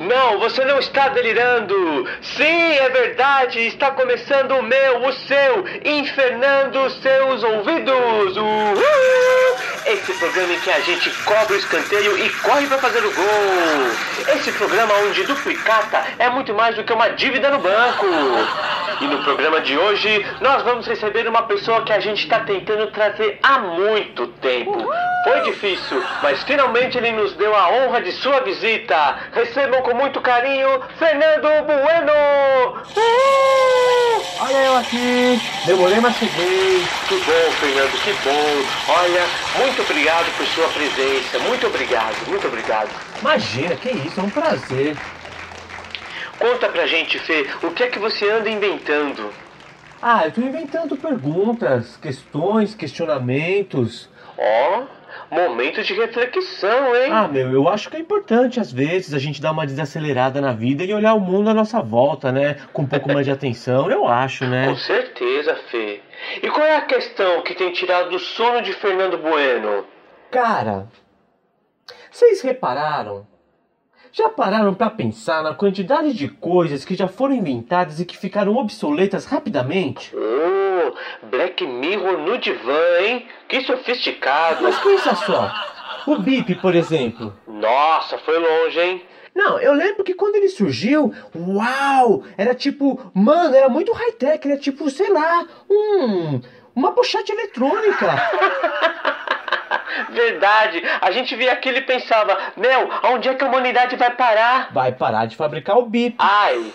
Não, você não está delirando. Sim, é verdade. Está começando o meu, o seu, infernando seus ouvidos. Uhul! Esse programa em que a gente cobra o escanteio e corre para fazer o gol. Esse programa onde duplicata é muito mais do que uma dívida no banco. E no programa de hoje nós vamos receber uma pessoa que a gente está tentando trazer há muito tempo. Foi difícil, mas finalmente ele nos deu a honra de sua visita. Recebam com muito carinho Fernando Bueno. Olha eu aqui, demorei, mas cheguei. Que bom, Fernando, que bom. Olha, muito obrigado por sua presença. Muito obrigado, muito obrigado. Imagina, que isso, é um prazer. Conta pra gente, Fê, o que é que você anda inventando? Ah, eu tô inventando perguntas, questões, questionamentos. Ó, momento de reflexão, hein? Ah, meu, eu acho que é importante às vezes a gente dar uma desacelerada na vida e olhar o mundo à nossa volta, né? Com um pouco mais de atenção, eu acho, né? Com certeza, Fê. E qual é a questão que tem tirado o sono de Fernando Bueno? Cara, vocês repararam? Já pararam pra pensar na quantidade de coisas que já foram inventadas e que ficaram obsoletas rapidamente? Black Mirror no divã, hein? Que sofisticado. Mas pensa só, o bip, por exemplo. Nossa, foi longe, hein? Não, eu lembro que quando ele surgiu, uau, era tipo, mano, era muito high-tech, era tipo, sei lá, um, uma pochete eletrônica. Verdade, a gente via aquilo e pensava, meu, aonde é que a humanidade vai parar? Vai parar de fabricar o bip. Ai,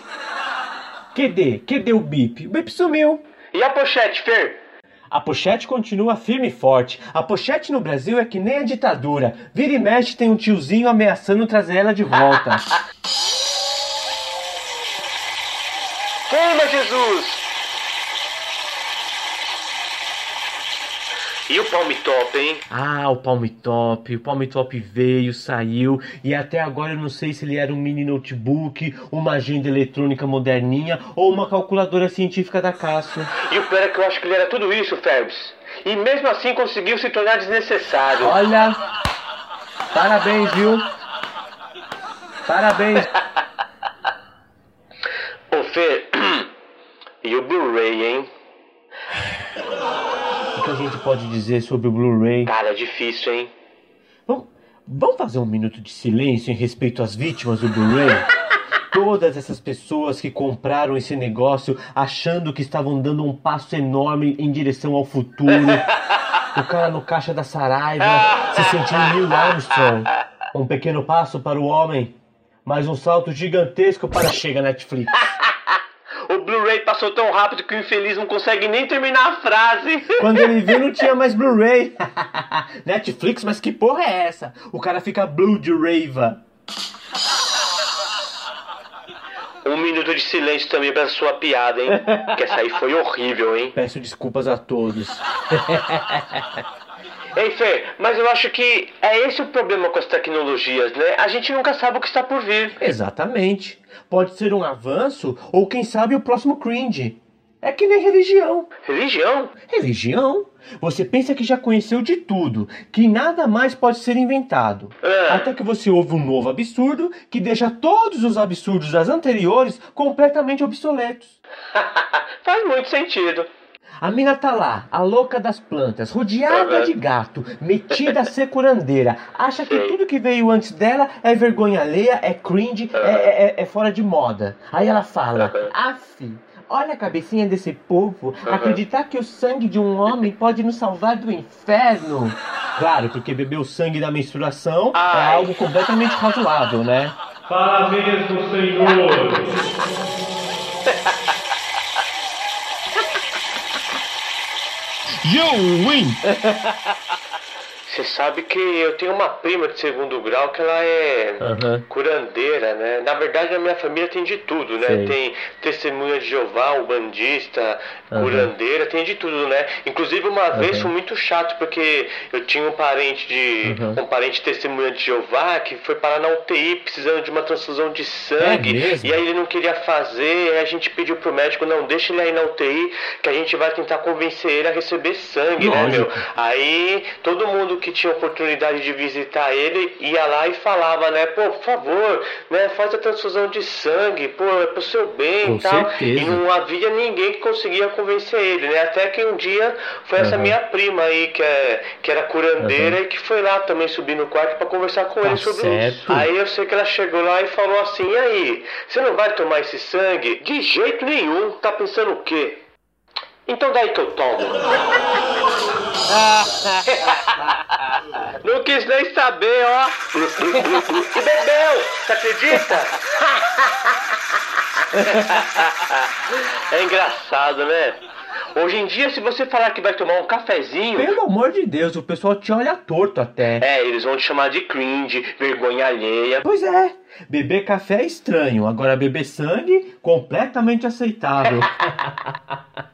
Cadê? Cadê o bip? O bip sumiu. E a pochete, Fer? A pochete continua firme e forte. A pochete no Brasil é que nem a ditadura. Vira e mexe tem um tiozinho ameaçando trazer ela de volta. Queima, Jesus! E o palme top, hein? Ah, o Palm Top. O Palm Top veio, saiu e até agora eu não sei se ele era um mini notebook, uma agenda eletrônica moderninha ou uma calculadora científica da Cássio. E o pior é que eu acho que ele era tudo isso, Ferbs. E mesmo assim conseguiu se tornar desnecessário. Olha, parabéns, viu? Parabéns. Ô, Fê, e o Blu-ray, hein? O que a gente pode dizer sobre o Blu-ray? Cara, é difícil, hein? Vamos, vamos fazer um minuto de silêncio em respeito às vítimas do Blu-ray? Todas essas pessoas que compraram esse negócio achando que estavam dando um passo enorme em direção ao futuro. O cara no caixa da Saraiva se sentindo Neil Armstrong. Um pequeno passo para o homem, mas um salto gigantesco para chega Netflix. O Blu-ray passou tão rápido que o infeliz não consegue nem terminar a frase. Quando ele viu, não tinha mais Blu-ray. Netflix, mas que porra é essa? O cara fica blue de raiva. Um minuto de silêncio também pra sua piada, hein? Que essa aí foi horrível, hein? Peço desculpas a todos. Ei, Fê, mas eu acho que é esse o problema com as tecnologias, né? A gente nunca sabe o que está por vir. Exatamente. Pode ser um avanço ou quem sabe o próximo cringe. É que nem religião. Religião? Religião? Você pensa que já conheceu de tudo, que nada mais pode ser inventado. Ah. Até que você ouve um novo absurdo que deixa todos os absurdos das anteriores completamente obsoletos. Faz muito sentido. A mina tá lá, a louca das plantas, rodeada de gato, metida a ser curandeira. Acha que tudo que veio antes dela é vergonha alheia, é cringe, é, é- é fora de moda. Aí ela fala, af, olha a cabecinha desse povo, acreditar que o sangue de um homem pode nos salvar do inferno. Claro, porque beber o sangue da menstruação é algo completamente razoável, né? Fala mesmo, Senhor. You win! Você sabe que eu tenho uma prima de segundo grau que ela é Aham. curandeira, né? Na verdade, na minha família tem de tudo, né? Sei. Tem testemunha de Jeová, ubandista, Aham. curandeira, tem de tudo, né? Inclusive, uma vez Aham. foi muito chato, porque eu tinha um parente de. Um parente testemunha de Jeová que foi parar na UTI precisando de uma transfusão de sangue. É? E aí ele não queria fazer, aí a gente pediu pro médico, não, deixa ele aí na UTI, que a gente vai tentar convencer ele a receber sangue, né, meu? Lógico. Aí todo mundo que tinha oportunidade de visitar ele ia lá e falava, né? Pô, por favor, né? Faz a transfusão de sangue, pô, é pro seu bem Com e tal. certeza. E não havia ninguém que conseguia convencer ele, né? Até que um dia foi essa Aham. minha prima aí, que, é, que era curandeira e que foi lá também subir no quarto pra conversar com Tá ele sobre certo. isso. Aí eu sei que ela chegou lá e falou assim: e aí, você não vai tomar esse sangue? De jeito nenhum, tá pensando o quê? Então daí que eu tomo. Não quis nem saber, ó. E bebeu, você acredita? É engraçado, né? Hoje em dia, se você falar que vai tomar um cafezinho, Pelo amor de Deus, o pessoal te olha torto até. é, eles vão te chamar de cringe, vergonha alheia. Pois é, beber café é estranho, agora beber sangue, completamente aceitável.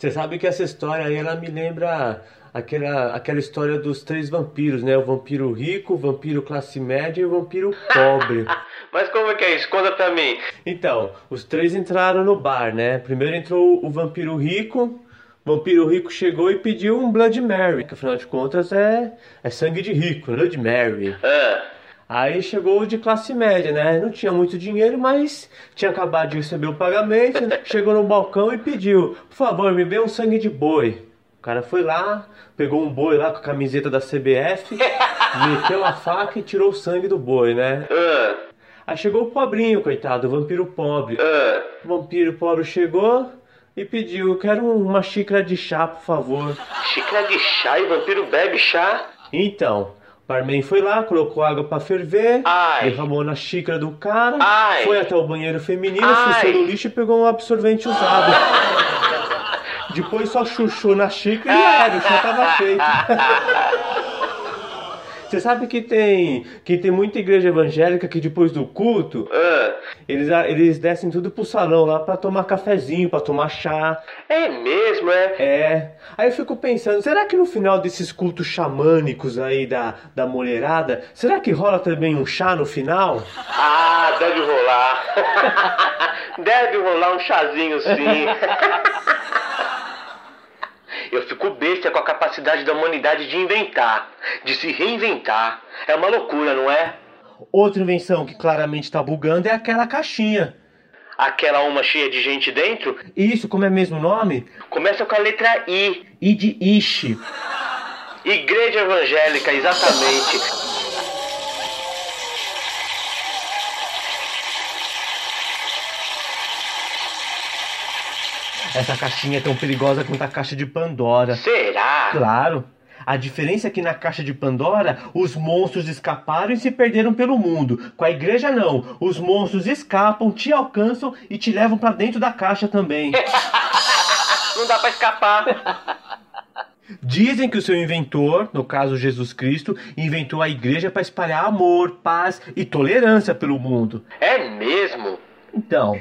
Você sabe que essa história aí, ela me lembra aquela, aquela história dos três vampiros, né? O vampiro rico, o vampiro classe média e o vampiro pobre. Mas como é que é isso? Conta pra mim. Então, os três entraram no bar, né? Primeiro entrou o vampiro rico. O vampiro rico chegou e pediu um Blood Mary, que afinal de contas é, é sangue de rico, Blood Mary. Ah, Aí chegou o de classe média, né? Não tinha muito dinheiro, mas tinha acabado de receber o pagamento. né? Chegou no balcão e pediu: Por favor, me dê um sangue de boi. O cara foi lá, pegou um boi lá com a camiseta da CBF, meteu a faca e tirou o sangue do boi, né? ah, Aí chegou o pobrinho, coitado, o vampiro pobre. ah. O vampiro pobre chegou e pediu: Quero uma xícara de chá, por favor. Xícara de chá e vampiro bebe chá? Então, barman foi lá, colocou água pra ferver, Ai. derramou na xícara do cara, Ai. foi até o banheiro feminino, fuçou no lixo e pegou um absorvente usado. Depois só chuchou na xícara e era, o chá tava feito. Você sabe que tem, que tem muita igreja evangélica que depois do culto, Ah, eles, eles descem tudo pro salão lá pra tomar cafezinho, pra tomar chá. é mesmo, é? É. Aí eu fico pensando, será que no final desses cultos xamânicos aí da, da mulherada, será que rola também um chá no final? Ah, deve rolar. deve rolar um chazinho sim. Eu fico besta com a capacidade da humanidade de inventar, de se reinventar. É uma loucura, não é? Outra invenção que claramente tá bugando é aquela caixinha. Aquela uma cheia de gente dentro Isso, como é mesmo o nome? começa com a letra I. I de Ishi. Igreja evangélica, exatamente. Essa caixinha é tão perigosa quanto a caixa de Pandora. Será? Claro. A diferença é que na caixa de Pandora, os monstros escaparam e se perderam pelo mundo. Com a igreja não. Os monstros escapam, te alcançam e te levam pra dentro da caixa também. Não dá pra escapar. Dizem que o seu inventor, no caso Jesus Cristo, inventou a igreja para espalhar amor, paz e tolerância pelo mundo. É mesmo? Então,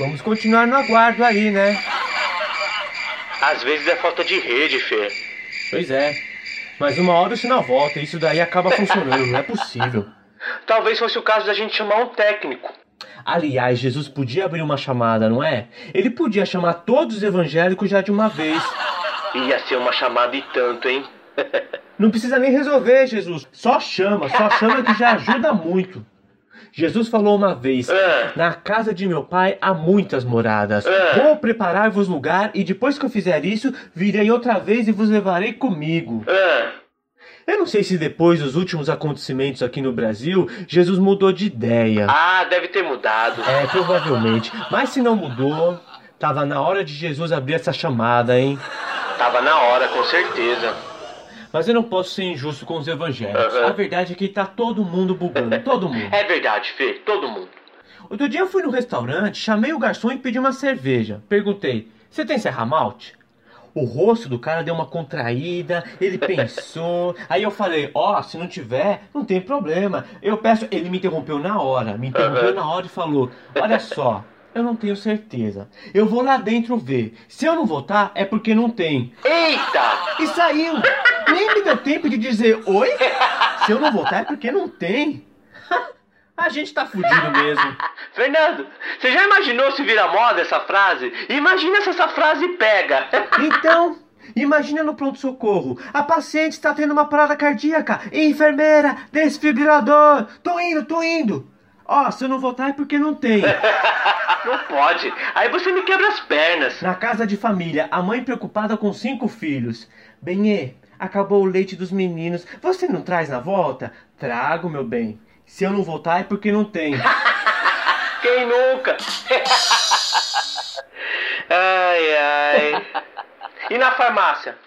vamos continuar no aguardo aí, né? Às vezes é falta de rede, Fê. Pois é. Mas uma hora o sinal volta e isso daí acaba funcionando, não é possível. Talvez fosse o caso da gente chamar um técnico. Aliás, Jesus podia abrir uma chamada, não é? Ele podia chamar todos os evangélicos já de uma vez. Ia ser uma chamada e tanto, hein? Não precisa nem resolver, Jesus. Só chama, só chama que já ajuda muito. Jesus falou uma vez: Ah. Na casa de meu pai há muitas moradas. Ah. Vou preparar-vos lugar, e depois que eu fizer isso, virei outra vez e vos levarei comigo. Ah, Eu não sei se depois dos últimos acontecimentos aqui no Brasil, Jesus mudou de ideia. ah, deve ter mudado. É, provavelmente. Mas se não mudou, tava na hora de Jesus abrir essa chamada, hein? Tava na hora, com certeza. Mas eu não posso ser injusto com os evangélicos. Aham. A verdade é que tá todo mundo bugando, todo mundo. É verdade, Fê, todo mundo. Outro dia eu fui no restaurante, chamei o garçom e pedi uma cerveja. Perguntei: Você tem serra malte? O rosto do cara deu uma contraída, ele pensou. Aí eu falei: Ó, se não tiver, não tem problema. Eu peço. Ele me interrompeu na hora, me interrompeu Aham. na hora e falou: Olha só. Eu não tenho certeza. Eu vou lá dentro ver. Se eu não votar, é porque não tem. Eita! E saiu! Nem me deu tempo de dizer oi. Se eu não votar, é porque não tem. A gente tá fudido mesmo. Fernando, você já imaginou se vira moda essa frase? Imagina se essa frase pega. Então, imagina no pronto-socorro. A paciente está tendo uma parada cardíaca. Enfermeira, desfibrilador. Tô indo, tô indo. Ó, se eu não voltar é porque não tem. Não pode. Aí você me quebra as pernas. Na casa de família, a mãe preocupada com cinco filhos. Benê, acabou o leite dos meninos. Você não traz na volta? Trago, meu bem. Se eu não voltar é porque não tem. Quem nunca? ai, ai. E na farmácia?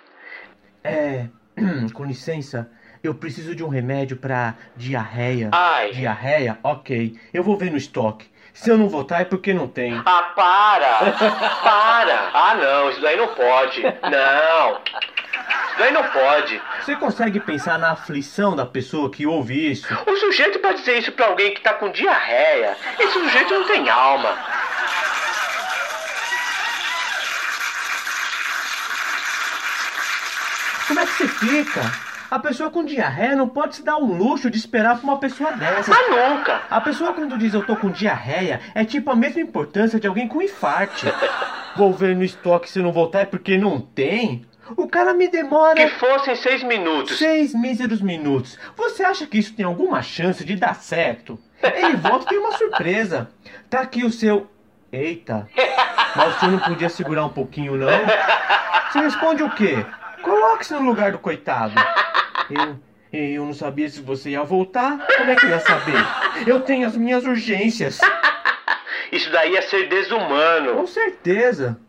É, com licença, eu preciso de um remédio pra diarreia. Ai. Diarreia? Ok. Eu vou ver no estoque. Se eu não voltar é porque não tem. Ah, para! Para! Ah, não, isso daí não pode. Não. Isso daí não pode. Você consegue pensar na aflição da pessoa que ouve isso? O sujeito pra dizer isso pra alguém que tá com diarreia, esse sujeito não tem alma. Como é que você fica? A pessoa com diarreia não pode se dar um luxo de esperar por uma pessoa dessa. Mas nunca. A pessoa quando diz eu tô com diarreia é tipo a mesma importância de alguém com infarte. Vou ver no estoque se não voltar é porque não tem. O cara me demora Que fossem seis minutos. seis míseros minutos. Você acha que isso tem alguma chance de dar certo? Ele volta e tem uma surpresa. Tá aqui o seu. Eita. Mas o senhor não podia segurar um pouquinho, não? Você responde o quê? Coloque-se no lugar do coitado. Eu, eu não sabia se você ia voltar. Como é que eu ia saber? Eu tenho as minhas urgências. Isso daí é ser desumano. Com certeza.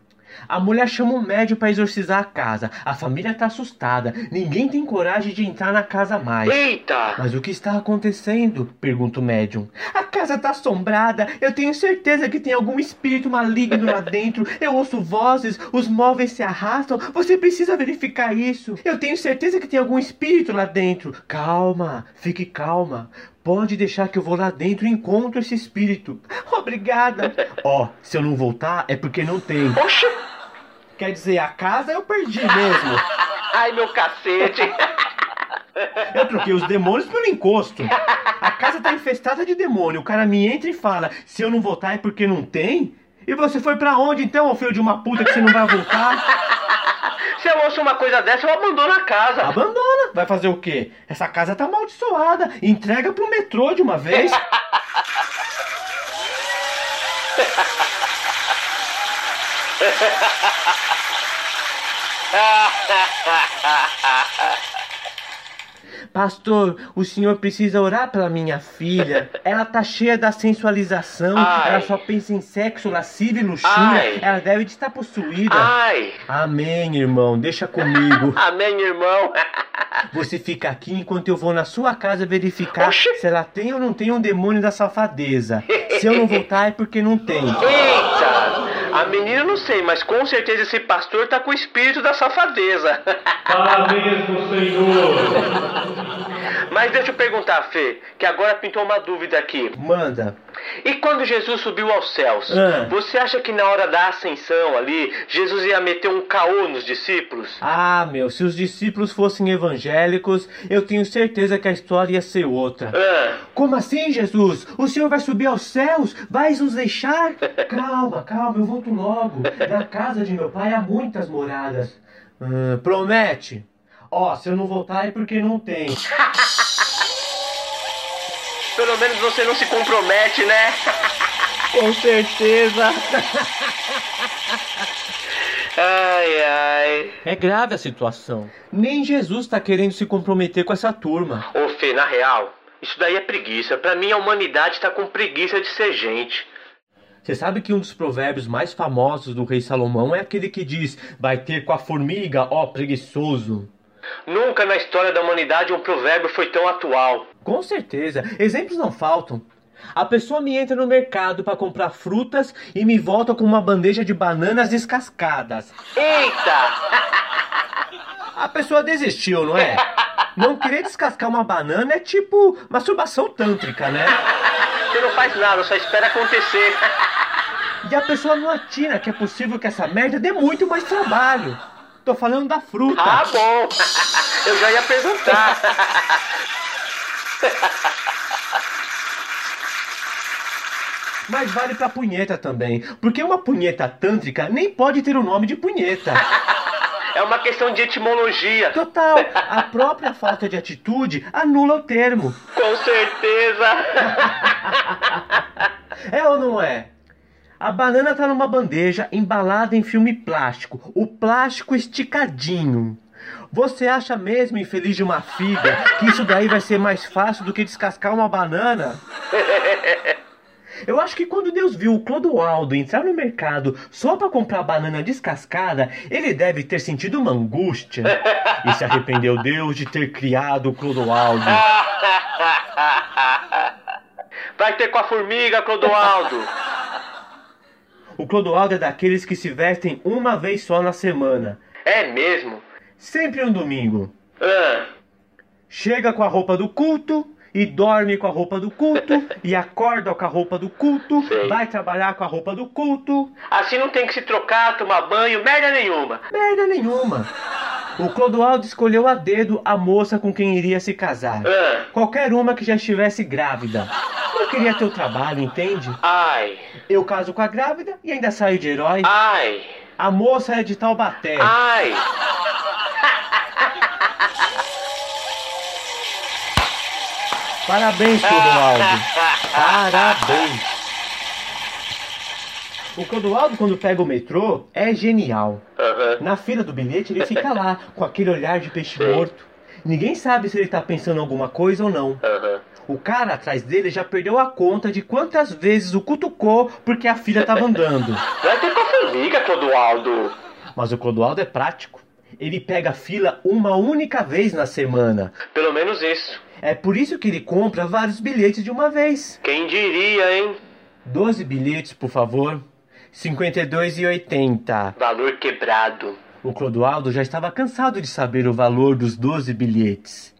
A mulher chama um médium para exorcizar a casa. A família tá assustada. Ninguém tem coragem de entrar na casa mais. Eita! Mas o que está acontecendo? Pergunta o médium. A casa tá assombrada. Eu tenho certeza que tem algum espírito maligno lá dentro. Eu ouço vozes, os móveis se arrastam. Você precisa verificar isso. Eu tenho certeza que tem algum espírito lá dentro. Calma, fique calma. Pode deixar que eu vou lá dentro e encontro esse espírito. Obrigada. Ó, se eu não voltar é porque não tem. Oxe! Quer dizer, a casa eu perdi mesmo. Ai, meu cacete! Eu troquei os demônios pelo encosto. A casa tá infestada de demônio. O cara me entra e fala: se eu não voltar é porque não tem? E você foi pra onde então, ô filho de uma puta, que você não vai voltar? Se eu ouço uma coisa dessa, eu abandono a casa. Abandona. Vai fazer o quê? Essa casa tá amaldiçoada. Entrega pro metrô de uma vez. Pastor, o senhor precisa orar pela minha filha. Ela tá cheia da sensualização. Ai. Ela só pensa em sexo, lascívia e luxúria. Ela deve de estar possuída. Ai! Amém, irmão. Deixa comigo. Amém, irmão. Você fica aqui enquanto eu vou na sua casa verificar Oxi. se ela tem ou não tem um demônio da safadeza. Se eu não voltar é porque não tem. Eita! A menina não sei, mas com certeza esse pastor tá com o espírito da safadeza. Tá mesmo, Senhor. Mas deixa eu perguntar, Fê, que agora pintou uma dúvida aqui. Manda. E quando Jesus subiu aos céus, Ah. você acha que na hora da ascensão ali, Jesus ia meter um caô nos discípulos? Ah, meu, se os discípulos fossem evangélicos, eu tenho certeza que a história ia ser outra. Ah, Como assim, Jesus? O senhor vai subir aos céus? Vais nos deixar? Calma, calma, eu volto logo. Na casa de meu pai há muitas moradas. Ah, promete? Ó, se eu não voltar é porque não tem. pelo menos você não se compromete, né? Com certeza. Ai, ai. É grave a situação. Nem Jesus tá querendo se comprometer com essa turma. Ô, Fê, na real, isso daí é preguiça. Pra mim, a humanidade tá com preguiça de ser gente. Você sabe que um dos provérbios mais famosos do rei Salomão é aquele que diz: Vai ter com a formiga, ó preguiçoso. Nunca na história da humanidade um provérbio foi tão atual. Com certeza, exemplos não faltam. A pessoa me entra no mercado para comprar frutas e me volta com uma bandeja de bananas descascadas. Eita! A pessoa desistiu, não é? Não querer descascar uma banana é tipo masturbação tântrica, né? Você não faz nada, só espera acontecer. E a pessoa não atina que é possível que essa merda dê muito mais trabalho. Tô falando da fruta. Ah, bom. Eu já ia perguntar. Mas vale pra punheta também. Porque uma punheta tântrica nem pode ter o nome de punheta. É uma questão de etimologia. Total, a própria falta de atitude anula o termo. Com certeza. É ou não é? A banana tá numa bandeja embalada em filme plástico, o plástico esticadinho. Você acha mesmo, infeliz de uma figa, que isso daí vai ser mais fácil do que descascar uma banana? Eu acho que quando Deus viu o Clodoaldo entrar no mercado só para comprar banana descascada, ele deve ter sentido uma angústia. E se arrependeu Deus de ter criado o Clodoaldo. Vai ter com a formiga, Clodoaldo. O Clodoaldo é daqueles que se vestem uma vez só na semana. É mesmo? Sempre um domingo. Ah, Chega com a roupa do culto e dorme com a roupa do culto e acorda com a roupa do culto, Sei. vai trabalhar com a roupa do culto. assim não tem que se trocar, tomar banho, merda nenhuma. Merda nenhuma. O Clodoaldo escolheu a dedo a moça com quem iria se casar. Ah, Qualquer uma que já estivesse grávida. Não queria ter o trabalho, entende? ai, Eu caso com a grávida e ainda saio de herói. ai, A moça é de Taubaté. ai. Parabéns, Clodoaldo. Parabéns. O Clodoaldo, quando pega o metrô, é genial. Na fila do bilhete, ele fica lá, com aquele olhar de peixe morto. Ninguém sabe se ele tá pensando em alguma coisa ou não. Aham. O cara atrás dele já perdeu a conta de quantas vezes o cutucou porque a filha tava andando. Vai ter com a formiga, Clodoaldo. Mas o Clodoaldo é prático. Ele pega a fila uma única vez na semana. Pelo menos isso. É por isso que ele compra vários bilhetes de uma vez. Quem diria, hein? 12 bilhetes, por favor. 52,80. Valor quebrado. O Clodoaldo já estava cansado de saber o valor dos 12 bilhetes.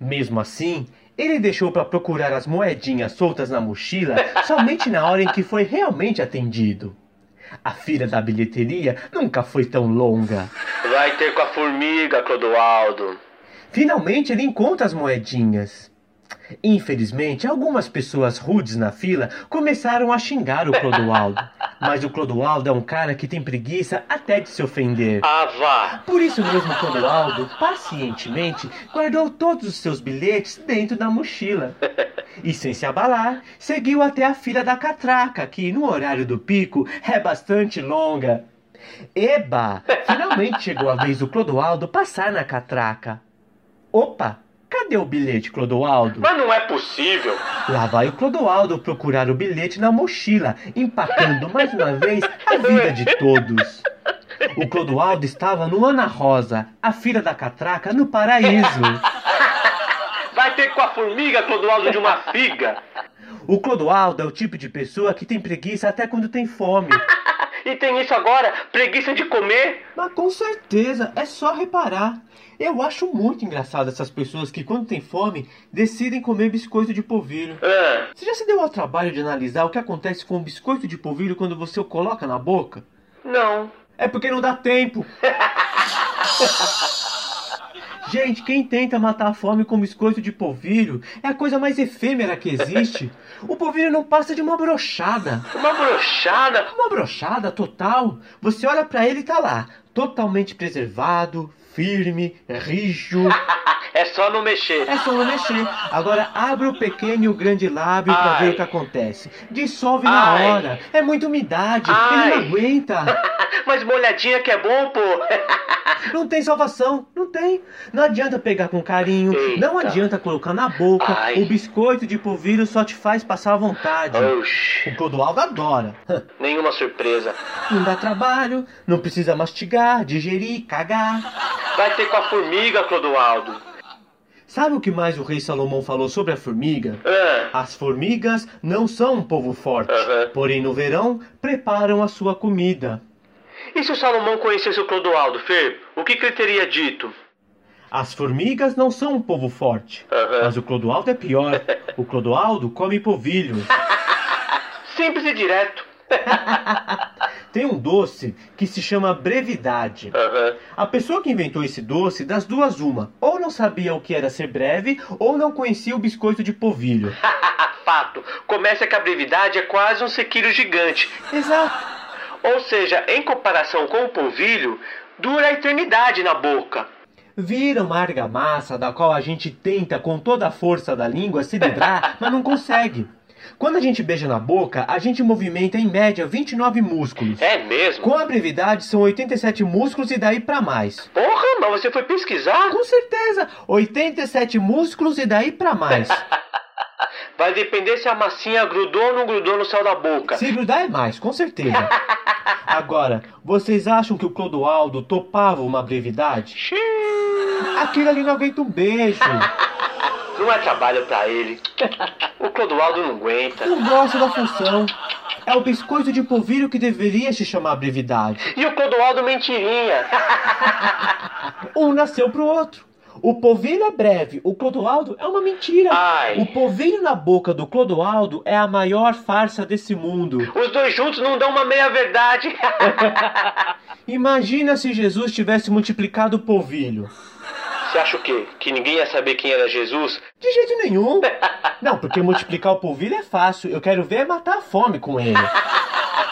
Mesmo assim, ele deixou para procurar as moedinhas soltas na mochila somente na hora em que foi realmente atendido. A fila da bilheteria nunca foi tão longa. Vai ter com a formiga, Clodoaldo. Finalmente ele encontra as moedinhas. Infelizmente, algumas pessoas rudes na fila começaram a xingar o Clodoaldo. Mas o Clodoaldo é um cara que tem preguiça até de se ofender. Ah, vá. Por isso mesmo, Clodoaldo, pacientemente, guardou todos os seus bilhetes dentro da mochila. E sem se abalar, seguiu até a fila da catraca, que no horário do pico é bastante longa. Eba! Finalmente chegou a vez do Clodoaldo passar na catraca. Opa! Cadê o bilhete, Clodoaldo? Mas não é possível. Lá vai o Clodoaldo procurar o bilhete na mochila, empacando mais uma vez a vida de todos. O Clodoaldo estava no Ana Rosa, a filha da catraca no paraíso. Vai ter com a formiga, Clodoaldo, de uma figa. O Clodoaldo é o tipo de pessoa que tem preguiça até quando tem fome. E tem isso agora, preguiça de comer. Mas com certeza, é só reparar. Eu acho muito engraçado essas pessoas que, quando tem fome, decidem comer biscoito de polvilho. Ah, Você já se deu ao trabalho de analisar o que acontece com o biscoito de polvilho quando você o coloca na boca? não. É porque não dá tempo. Gente, quem tenta matar a fome com biscoito de polvilho é a coisa mais efêmera que existe. O polvilho não passa de uma brochada. Uma brochada. Uma brochada total. Você olha pra ele e tá lá, totalmente preservado, firme, rijo. É só não mexer. É só não mexer. Agora abre o pequeno e o grande lábio pra Ai. ver o que acontece. Dissolve na Ai. hora. É muita umidade. Ai. Ele não aguenta. Mas molhadinha que é bom, pô. Não tem salvação, não tem. Não adianta pegar com carinho, não Eita. adianta colocar na boca. Ai. O biscoito de polvilho só te faz passar à vontade. Oxi, O Clodoaldo adora. nenhuma surpresa. Não dá trabalho, não precisa mastigar, digerir, cagar. Vai ter com a formiga, Clodoaldo. Sabe o que mais o rei Salomão falou sobre a formiga? Ah, As formigas não são um povo forte, Aham. porém no verão preparam a sua comida. e se o Salomão conhecesse o Clodoaldo, Fer? O que, que ele teria dito? As formigas não são um povo forte, Aham. mas o Clodoaldo é pior. O Clodoaldo come polvilho. Simples e direto. Tem um doce que se chama brevidade. Aham. A pessoa que inventou esse doce, das duas uma, ou não sabia o que era ser breve, ou não conhecia o biscoito de polvilho. Fato. Começa que a brevidade é quase um sequilho gigante. Exato. Ou seja, em comparação com o polvilho, dura a eternidade na boca. Vira uma argamassa da qual a gente tenta com toda a força da língua se livrar, mas não consegue. Quando a gente beija na boca, a gente movimenta em média 29 músculos. É mesmo? Com a brevidade são 87 músculos e daí pra mais. Porra, mas você foi pesquisar? Com certeza, 87 músculos e daí pra mais. Vai depender se a massinha grudou ou não grudou no céu da boca. Se grudar é mais, com certeza. Agora, vocês acham que o Clodoaldo topava uma brevidade? Xiii. Aquilo ali não aguenta um beijo. Não é trabalho pra ele. O Clodoaldo não aguenta. Não gosta da função. É o biscoito de polvilho que deveria se chamar brevidade. E o Clodoaldo mentirinha. Um nasceu pro outro. O polvilho é breve, o Clodoaldo é uma mentira. Ai. O polvilho na boca do Clodoaldo é a maior farsa desse mundo. Os dois juntos não dão uma meia verdade. Imagina se Jesus tivesse multiplicado o polvilho. Você acha o quê? Que ninguém ia saber quem era Jesus? De jeito nenhum. Não, porque multiplicar o polvilho é fácil. Eu quero ver é matar a fome com ele.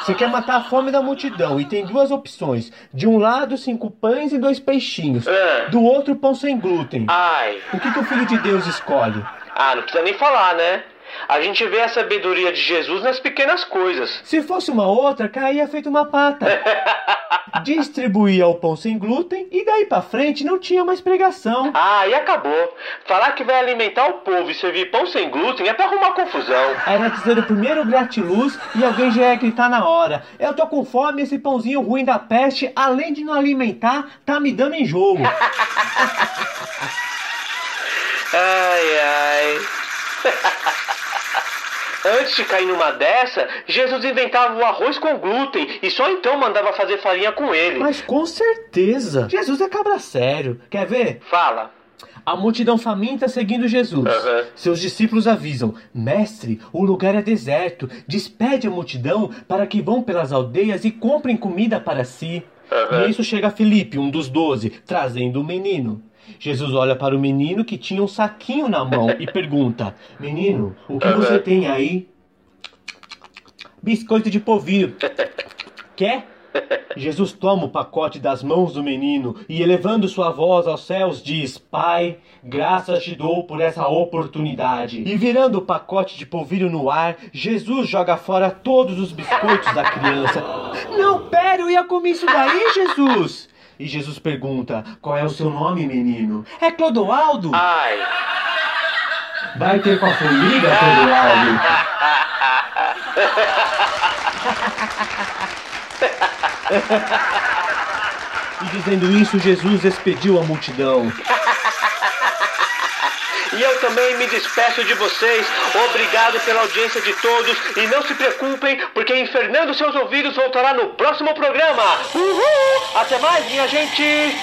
Você quer matar a fome da multidão e tem duas opções. De um lado, cinco pães e dois peixinhos. Ah. Do outro, pão sem glúten. Ai. O que, que o Filho de Deus escolhe? Ah, não precisa nem falar, né? A gente vê a sabedoria de Jesus nas pequenas coisas. Se fosse uma outra, caía feito uma pata. Distribuía o pão sem glúten e daí pra frente não tinha mais pregação. Ah, e acabou. Falar que vai alimentar o povo e servir pão sem glúten é pra arrumar confusão. Era dizer o primeiro gratiluz e alguém já ia gritar na hora. Eu tô com fome, esse pãozinho ruim da peste, além de não alimentar, tá me dando enjoo. Ai, ai. Antes de cair numa dessa, Jesus inventava o arroz com glúten e só então mandava fazer farinha com ele. Mas com certeza, Jesus é cabra sério. Quer ver? Fala. A multidão faminta seguindo Jesus. Aham. Seus discípulos avisam: Mestre, o lugar é deserto. Despede a multidão para que vão pelas aldeias e comprem comida para si. Aham. Nisso chega Felipe, um dos doze, trazendo o menino. Jesus olha para o menino que tinha um saquinho na mão e pergunta: Menino, o que você tem aí? Biscoito de polvilho. Quer? Jesus toma o pacote das mãos do menino e, elevando sua voz aos céus, diz: Pai, graças te dou por essa oportunidade. E virando o pacote de polvilho no ar, Jesus joga fora todos os biscoitos da criança. Não, pera, eu ia comer isso daí, Jesus! E Jesus pergunta: Qual é o seu nome, menino? É Clodoaldo? Ai. Vai ter com a formiga, Clodoaldo? E dizendo isso, Jesus despediu a multidão. E eu também me despeço de vocês. Obrigado pela audiência de todos. E não se preocupem, porque Infernando Seus Ouvidos voltará no próximo programa. Uhul! Até mais, minha gente!